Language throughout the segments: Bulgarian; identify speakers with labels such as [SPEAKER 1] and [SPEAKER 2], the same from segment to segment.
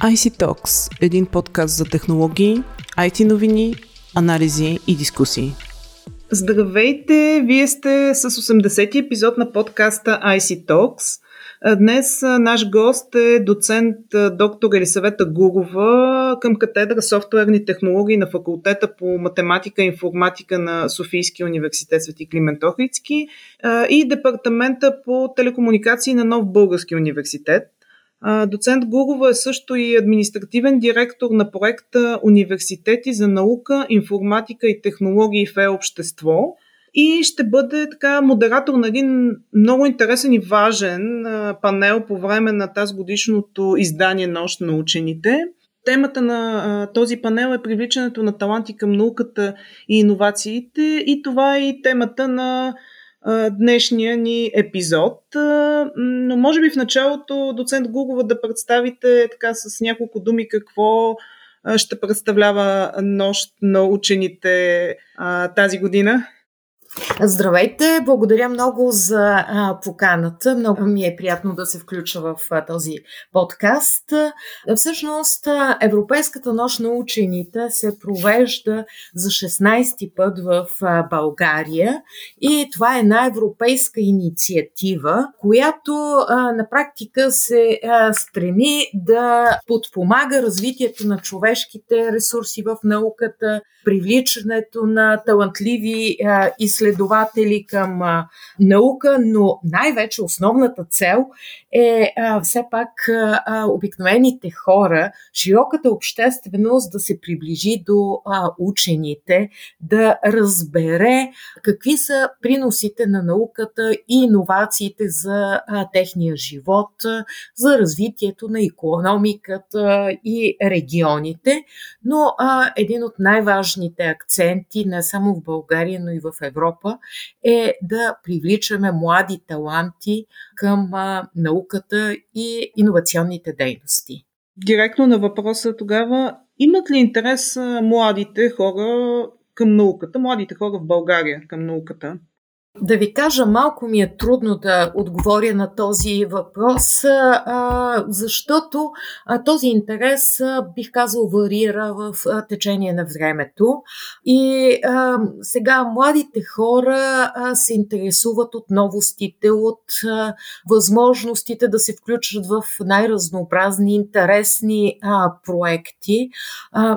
[SPEAKER 1] IC Talks – един подкаст за технологии, IT новини, анализи и дискусии. Здравейте! Вие сте с 80-ти епизод на подкаста IC Talks. Днес наш гост е доцент доктор Елисавета Гурова към катедра софтуерни технологии на факултета по математика и информатика на Софийския университет Свети Климент Охридски и департамента по телекомуникации на Нов Български университет. Доцент Гурова е също и административен директор на проекта Университети за наука, информатика и технологии в е-общество и ще бъде така модератор на един много интересен и важен панел по време на тази годишното издание Нощ на учените. Темата на този панел е привличането на таланти към науката и иновациите и това е и темата на днешния ни епизод. Но може би в началото, доцент Гугова, да представите така с няколко думи какво ще представлява нощ на учените тази година.
[SPEAKER 2] Здравейте, благодаря много за поканата. Много ми е приятно да се включа в този подкаст. Всъщност, Европейската нощ на учените се провежда за 16-ти път в България и това е една европейска инициатива, която на практика се стреми да подпомага развитието на човешките ресурси в науката, привличането на талантливи а, изследователи към наука, но най-вече основната цел е а, все пак а, обикновените хора, широката общественост да се приближи до а, учените, да разбере какви са приносите на науката и иновациите за а, техния живот, за развитието на економиката и регионите. Но а, един от най-важните акценти, не само в България, но и в Европа, е да привличаме млади таланти към а, науката и иновационните дейности.
[SPEAKER 1] Директно на въпроса тогава, имат ли интерес младите хора към науката, младите хора в България към науката?
[SPEAKER 2] Да ви кажа, малко ми е трудно да отговоря на този въпрос, защото този интерес, бих казал, варира в течение на времето. И сега младите хора се интересуват от новостите, от възможностите да се включат в най-разнообразни, интересни проекти,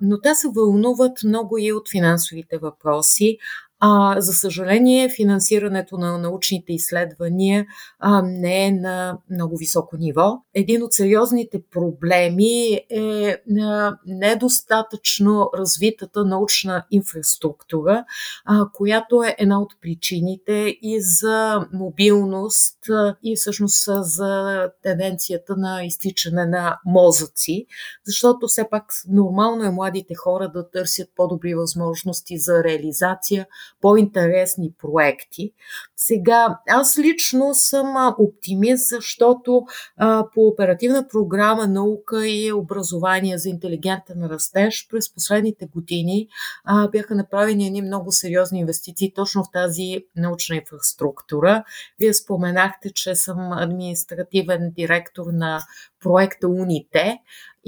[SPEAKER 2] но те се вълнуват много и от финансовите въпроси. А, за съжаление, финансирането на научните изследвания а, не е на много високо ниво. Един от сериозните проблеми е а, недостатъчно развитата научна инфраструктура, а, която е една от причините и за мобилност и всъщност за тенденцията на изтичане на мозъци, защото все пак нормално е младите хора да търсят по-добри възможности за реализация по-интересни проекти. Сега, аз лично съм оптимист, защото а, по оперативна програма наука и образование за интелигентен растеж през последните години а, бяха направени едни много сериозни инвестиции точно в тази научна инфраструктура. Вие споменахте, че съм административен директор на проекта Уните.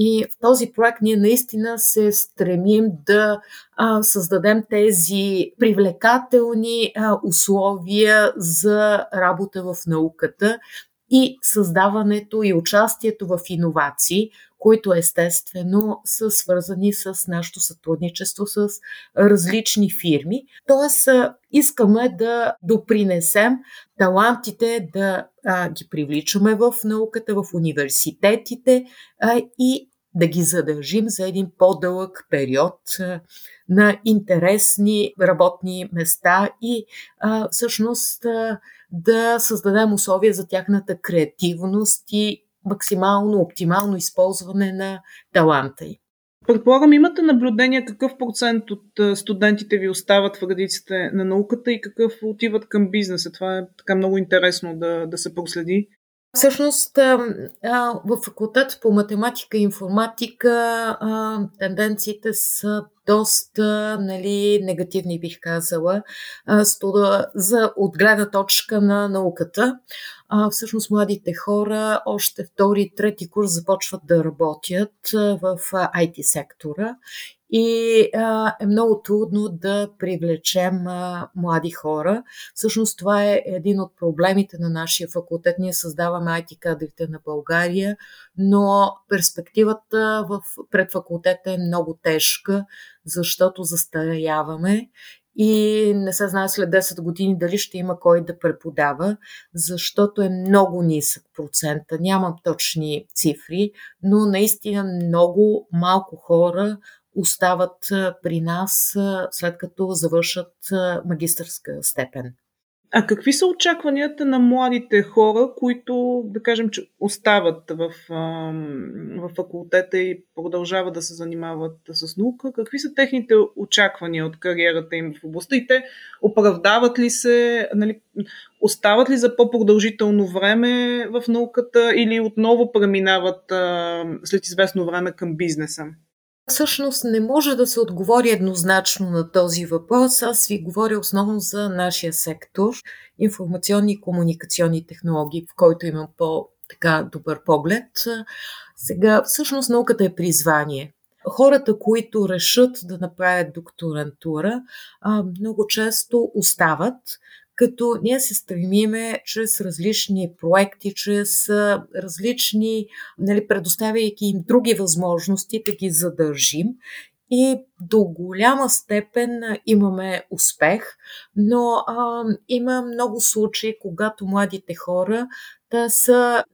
[SPEAKER 2] И в този проект ние наистина се стремим да а, създадем тези привлекателни а, условия за работа в науката и създаването и участието в иновации, които естествено са свързани с нашето сътрудничество с различни фирми. Тоест, искаме да допринесем талантите да а, ги привличаме в науката, в университетите а, и да ги задържим за един по-дълъг период на интересни работни места и а, всъщност а, да създадем условия за тяхната креативност и максимално оптимално използване на таланта й.
[SPEAKER 1] Предполагам, имате наблюдение какъв процент от студентите ви остават в редиците на науката и какъв отиват към бизнеса. Това е така много интересно да, да се проследи.
[SPEAKER 2] Всъщност, в факултет по математика и информатика тенденциите са доста нали, негативни, бих казала, за отгледна точка на науката. А, всъщност младите хора още втори, трети курс започват да работят в IT сектора и а, е много трудно да привлечем а, млади хора. Всъщност това е един от проблемите на нашия факултет. Ние създаваме IT кадрите на България, но перспективата в, пред факултета е много тежка, защото застаряваме и не се знае след 10 години дали ще има кой да преподава, защото е много нисък процента. Нямам точни цифри, но наистина много малко хора остават при нас след като завършат магистърска степен.
[SPEAKER 1] А какви са очакванията на младите хора, които, да кажем, че остават в, в факултета и продължават да се занимават с наука? Какви са техните очаквания от кариерата им в областта и те оправдават ли се, нали, остават ли за по-продължително време в науката или отново преминават след известно време към бизнеса?
[SPEAKER 2] Всъщност не може да се отговори еднозначно на този въпрос. Аз ви говоря основно за нашия сектор информационни и комуникационни технологии, в който имам по-така добър поглед. Сега, всъщност науката е призвание. Хората, които решат да направят докторантура, много често остават, като ние се стремиме чрез различни проекти, чрез различни, нали, предоставяйки им други възможности да ги задържим. И до голяма степен имаме успех, но а, има много случаи, когато младите хора да са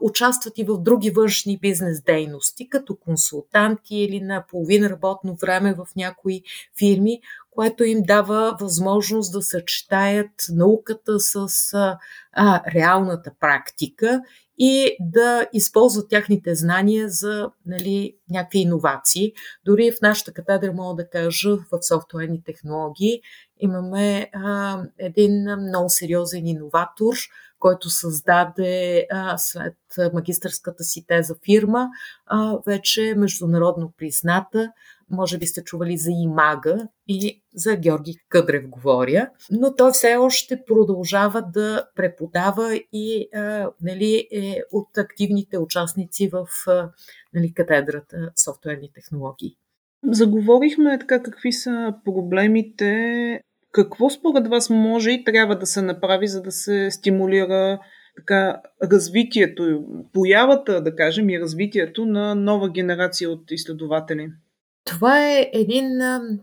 [SPEAKER 2] участват и в други външни бизнес дейности, като консултанти или на половин работно време в някои фирми, което им дава възможност да съчетаят науката с а, реалната практика и да използват тяхните знания за нали, някакви иновации. Дори в нашата катедра мога да кажа в софтуерни технологии имаме а, един много сериозен иноватор, който създаде а, след магистърската си теза фирма, а, вече е международно призната. Може би сте чували за Имага и за Георги Къдрев говоря, но той все още продължава да преподава и а, нали, е от активните участници в а, нали, катедрата софтуерни технологии.
[SPEAKER 1] Заговорихме така какви са проблемите какво според вас може и трябва да се направи, за да се стимулира така, развитието, появата, да кажем, и развитието на нова генерация от изследователи?
[SPEAKER 2] Това е един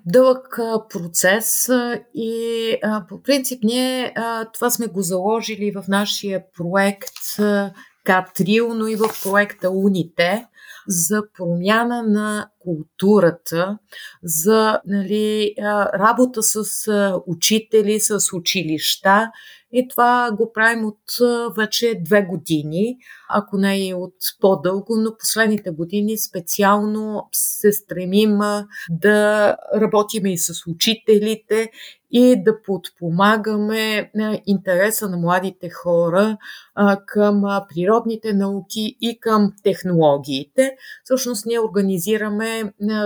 [SPEAKER 2] дълъг процес и по принцип ние това сме го заложили в нашия проект Катрил, но и в проекта Уните за промяна на културата, за нали, работа с учители, с училища. И това го правим от вече две години, ако не и от по-дълго, но последните години специално се стремим да работим и с учителите и да подпомагаме интереса на младите хора към природните науки и към технологиите. Всъщност ние организираме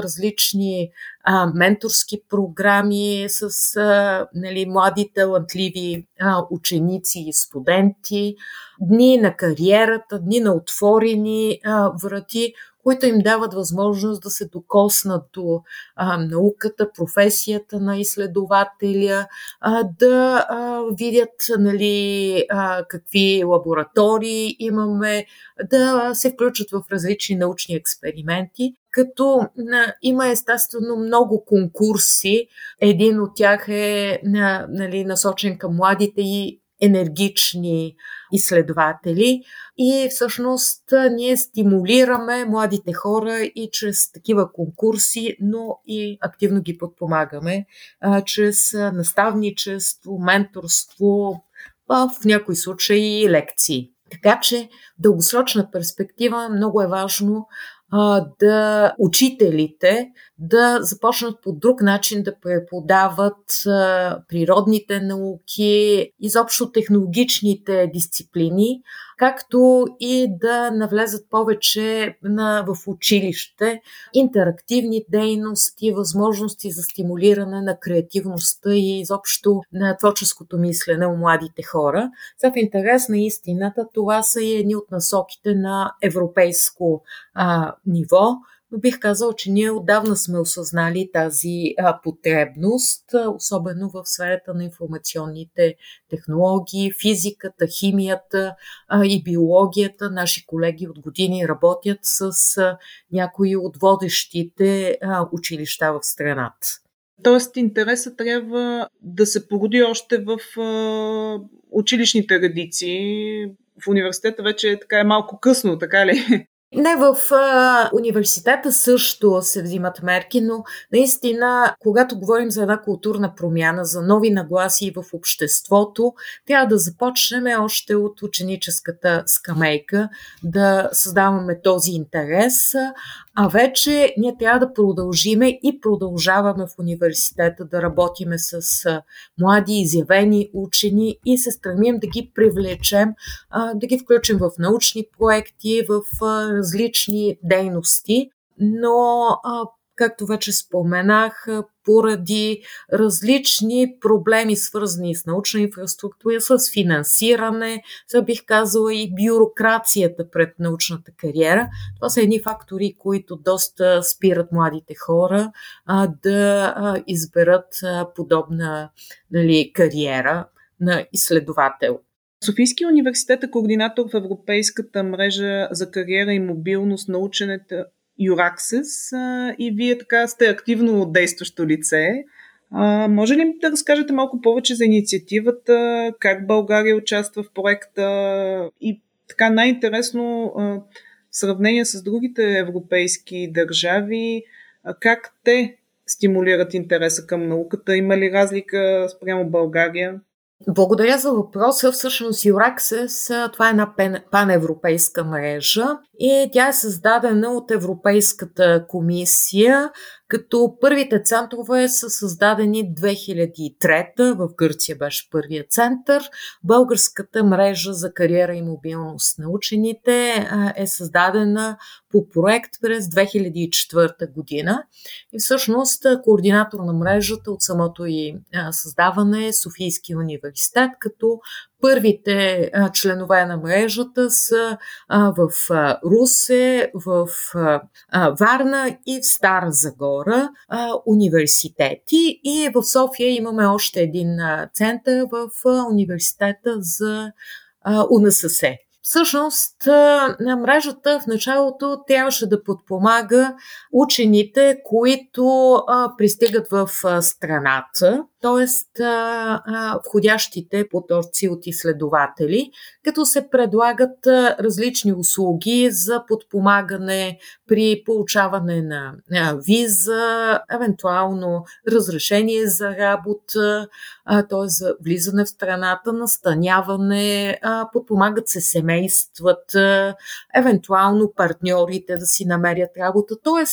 [SPEAKER 2] различни а, менторски програми с а, нали, млади талантливи а, ученици и студенти, дни на кариерата, дни на отворени а, врати, които им дават възможност да се докоснат до а, науката, професията на изследователя, а, да а, видят нали, а, какви лаборатории имаме, да се включат в различни научни експерименти като а, има естествено много конкурси. Един от тях е нали, насочен към младите и енергични изследователи и всъщност ние стимулираме младите хора и чрез такива конкурси, но и активно ги подпомагаме а, чрез наставничество, менторство, в някои случаи и лекции. Така че дългосрочна перспектива много е важно а, да учителите да започнат по друг начин да преподават природните науки, изобщо технологичните дисциплини, както и да навлезат повече на, в училище, интерактивни дейности, възможности за стимулиране на креативността и изобщо на творческото мислене у младите хора. За в интерес на истината това са и едни от насоките на европейско а, ниво, но бих казал, че ние отдавна сме осъзнали тази а, потребност, особено в сферата на информационните технологии, физиката, химията а, и биологията. Наши колеги от години работят с а, някои от водещите а, училища в страната.
[SPEAKER 1] Тоест интересът трябва да се породи още в а, училищните редици. В университета вече така е малко късно, така ли?
[SPEAKER 2] Не, в а, университета също се взимат мерки, но наистина, когато говорим за една културна промяна, за нови нагласи в обществото, трябва да започнем още от ученическата скамейка, да създаваме този интерес, а вече ние трябва да продължиме и продължаваме в университета да работиме с млади, изявени учени и се стремим да ги привлечем, да ги включим в научни проекти, в различни дейности, но както вече споменах, поради различни проблеми, свързани с научна инфраструктура, с финансиране, за бих казала и бюрокрацията пред научната кариера. Това са едни фактори, които доста спират младите хора а, да а, изберат а, подобна нали, кариера на изследовател.
[SPEAKER 1] Софийския университет е координатор в Европейската мрежа за кариера и мобилност на ученето Юраксис и вие така сте активно действащо лице. Може ли да разкажете малко повече за инициативата, как България участва в проекта и така най-интересно в сравнение с другите европейски държави, как те стимулират интереса към науката? Има ли разлика спрямо България?
[SPEAKER 2] Благодаря за въпроса. Всъщност Юраксес това е една паневропейска мрежа и тя е създадена от Европейската комисия като първите центрове са създадени 2003 в Гърция беше първият център. Българската мрежа за кариера и мобилност на учените е създадена по проект през 2004 година. И всъщност координатор на мрежата от самото и създаване е Софийски университет, като Първите членове на мрежата са в Русе, в Варна и в Стара Загора университети. И в София имаме още един център в университета за а, УНСС. Всъщност, мрежата в началото трябваше да подпомага учените, които пристигат в страната, т.е. входящите потоци от изследователи, като се предлагат различни услуги за подпомагане при получаване на виза, евентуално разрешение за работа, т.е. за влизане в страната, настаняване, подпомагат се семействата, евентуално партньорите да си намерят работа. Т.е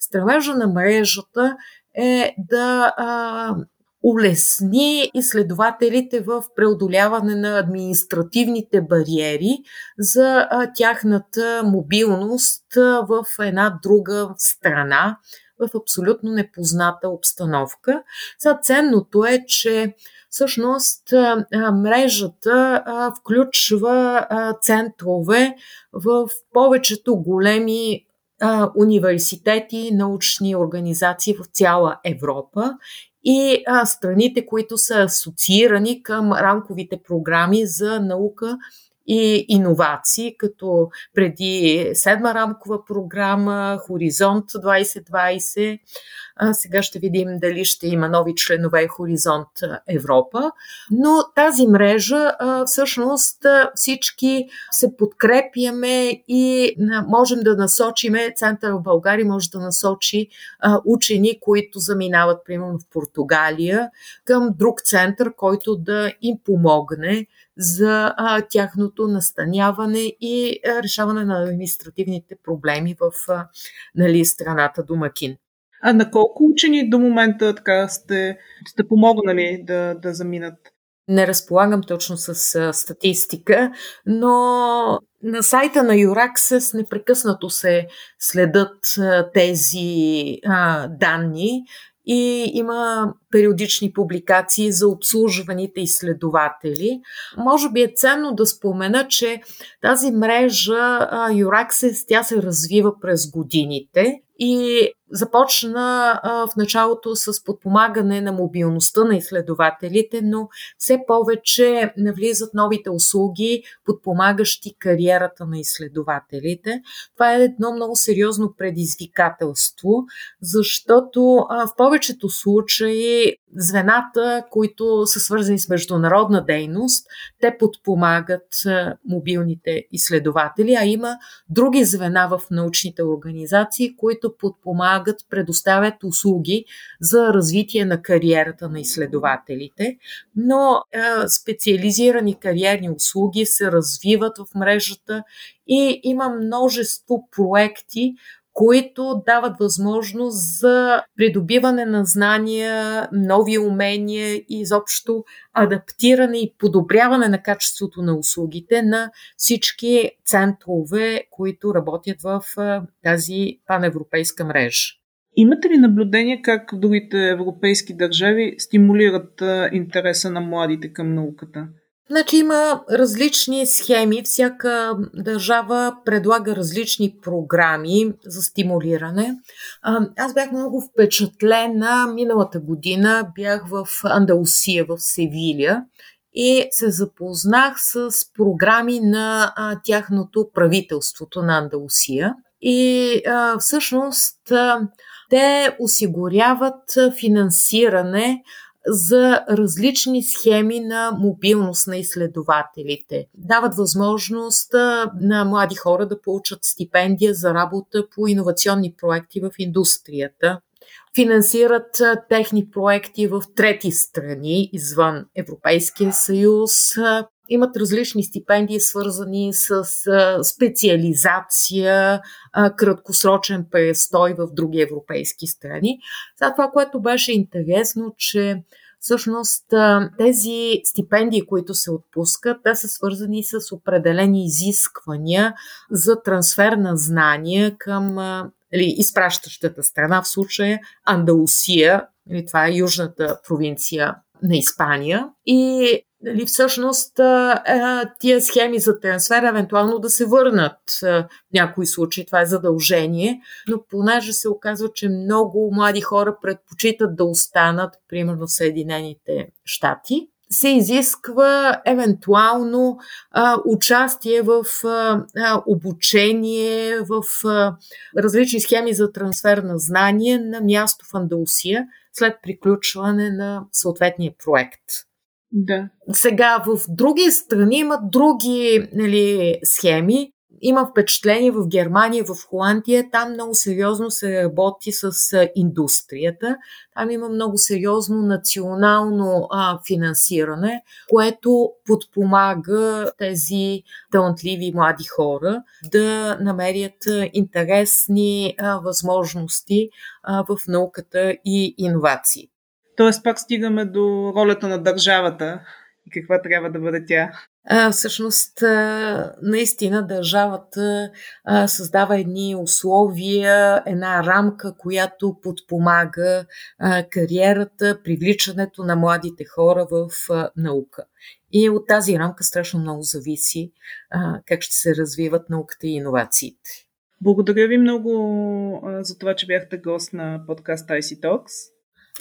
[SPEAKER 2] стремежа на мрежата е да а, улесни изследователите в преодоляване на административните бариери за тяхната мобилност в една друга страна, в абсолютно непозната обстановка. Сега ценното е, че всъщност мрежата включва центрове в повечето големи университети, научни организации в цяла Европа и а, страните, които са асоциирани към рамковите програми за наука и иновации, като преди седма рамкова програма, Хоризонт 2020. Сега ще видим дали ще има нови членове Хоризонт Европа. Но тази мрежа всъщност всички се подкрепяме и можем да насочиме, Център в България може да насочи учени, които заминават примерно в Португалия, към друг център, който да им помогне за а, тяхното настаняване и а, решаване на административните проблеми в а, нали, страната домакин.
[SPEAKER 1] А на колко учени до момента така сте, сте помогнали да, да заминат?
[SPEAKER 2] Не разполагам точно с а, статистика, но на сайта на Юраксес непрекъснато се следят а, тези а, данни и има периодични публикации за обслужваните изследователи. Може би е ценно да спомена, че тази мрежа Юраксес, тя се развива през годините и започна а, в началото с подпомагане на мобилността на изследователите, но все повече навлизат новите услуги, подпомагащи кариерата на изследователите. Това е едно много сериозно предизвикателство, защото а, в повечето случаи звената, които са свързани с международна дейност, те подпомагат мобилните изследователи, а има други звена в научните организации, които подпомагат, предоставят услуги за развитие на кариерата на изследователите, но специализирани кариерни услуги се развиват в мрежата и има множество проекти, които дават възможност за придобиване на знания, нови умения и изобщо адаптиране и подобряване на качеството на услугите на всички центрове, които работят в тази паневропейска мрежа.
[SPEAKER 1] Имате ли наблюдение как другите европейски държави стимулират интереса на младите към науката?
[SPEAKER 2] Значи има различни схеми, всяка държава предлага различни програми за стимулиране. Аз бях много впечатлена миналата година, бях в Андалусия, в Севилия и се запознах с програми на тяхното правителството на Андалусия. И всъщност те осигуряват финансиране за различни схеми на мобилност на изследователите. Дават възможност на млади хора да получат стипендия за работа по иновационни проекти в индустрията. Финансират техни проекти в трети страни извън Европейския съюз. Имат различни стипендии, свързани с специализация, краткосрочен престой в други европейски страни. За това, което беше интересно, че всъщност тези стипендии, които се отпускат, те са свързани с определени изисквания за трансфер на знания към или, изпращащата страна, в случая Андалусия, или това е южната провинция на Испания. И нали, всъщност тия схеми за трансфер евентуално да се върнат в някои случаи. Това е задължение, но понеже се оказва, че много млади хора предпочитат да останат, примерно в Съединените щати, се изисква евентуално а, участие в а, обучение, в а, различни схеми за трансфер на знания на място в Андалусия след приключване на съответния проект.
[SPEAKER 1] Да.
[SPEAKER 2] Сега в други страни имат други нали, схеми. Има впечатление в Германия, в Холандия, там много сериозно се работи с индустрията. Там има много сериозно национално а, финансиране, което подпомага тези талантливи млади хора да намерят интересни а, възможности а, в науката и иновации.
[SPEAKER 1] Тоест пак стигаме до ролята на държавата и каква трябва да бъде тя.
[SPEAKER 2] А, всъщност, а, наистина държавата а, създава едни условия, една рамка, която подпомага а, кариерата, привличането на младите хора в а, наука. И от тази рамка страшно много зависи а, как ще се развиват науката и иновациите.
[SPEAKER 1] Благодаря ви много а, за това, че бяхте гост на подкаст IC Talks.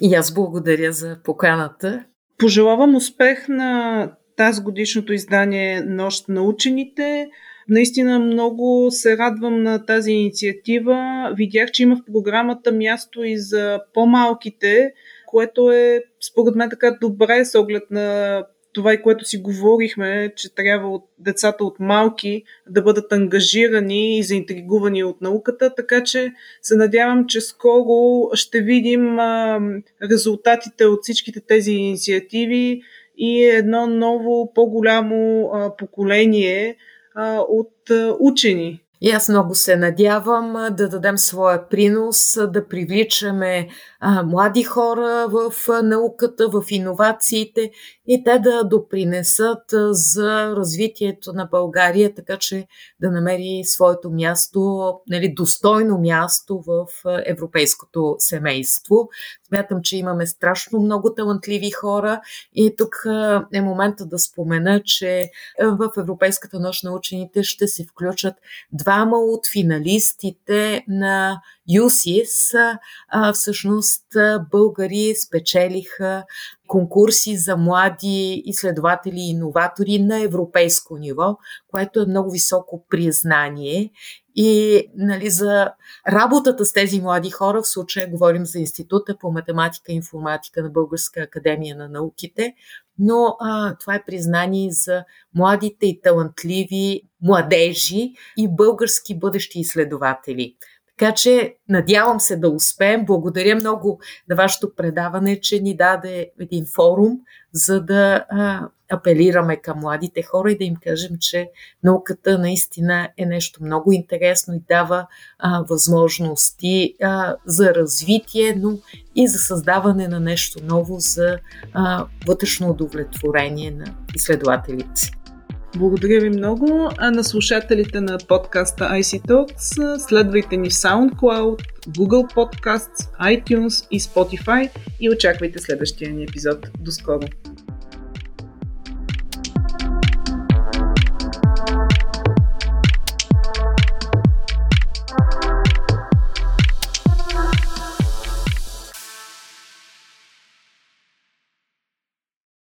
[SPEAKER 2] И аз благодаря за поканата.
[SPEAKER 1] Пожелавам успех на тази годишното издание Нощ на учените. Наистина много се радвам на тази инициатива. Видях, че има в програмата място и за по-малките, което е според мен така добре с оглед на това и което си говорихме, че трябва от децата от малки да бъдат ангажирани и заинтригувани от науката, така че се надявам, че скоро ще видим а, резултатите от всичките тези инициативи и едно ново, по-голямо а, поколение а, от а, учени.
[SPEAKER 2] И аз много се надявам да дадем своя принос, да привличаме а, млади хора в науката, в иновациите и те да допринесат за развитието на България, така че да намери своето място, нали, достойно място в европейското семейство. Смятам, че имаме страшно много талантливи хора и тук е момента да спомена, че в Европейската нощ на учените ще се включат двама от финалистите на ЮСИС. Всъщност българи спечелиха конкурси за млади изследователи и иноватори на европейско ниво, което е много високо признание. И нали, за работата с тези млади хора, в случая говорим за Института по математика и информатика на Българска академия на науките, но а, това е признание за младите и талантливи младежи и български бъдещи изследователи. Така че надявам се да успеем. Благодаря много на вашето предаване, че ни даде един форум, за да а, апелираме към младите хора и да им кажем, че науката наистина е нещо много интересно и дава а, възможности а, за развитие, но и за създаване на нещо ново за а, вътрешно удовлетворение на изследователите.
[SPEAKER 1] Благодаря ви много. А на слушателите на подкаста IC Talks следвайте ни в SoundCloud, Google Podcasts, iTunes и Spotify и очаквайте следващия ни епизод. До скоро!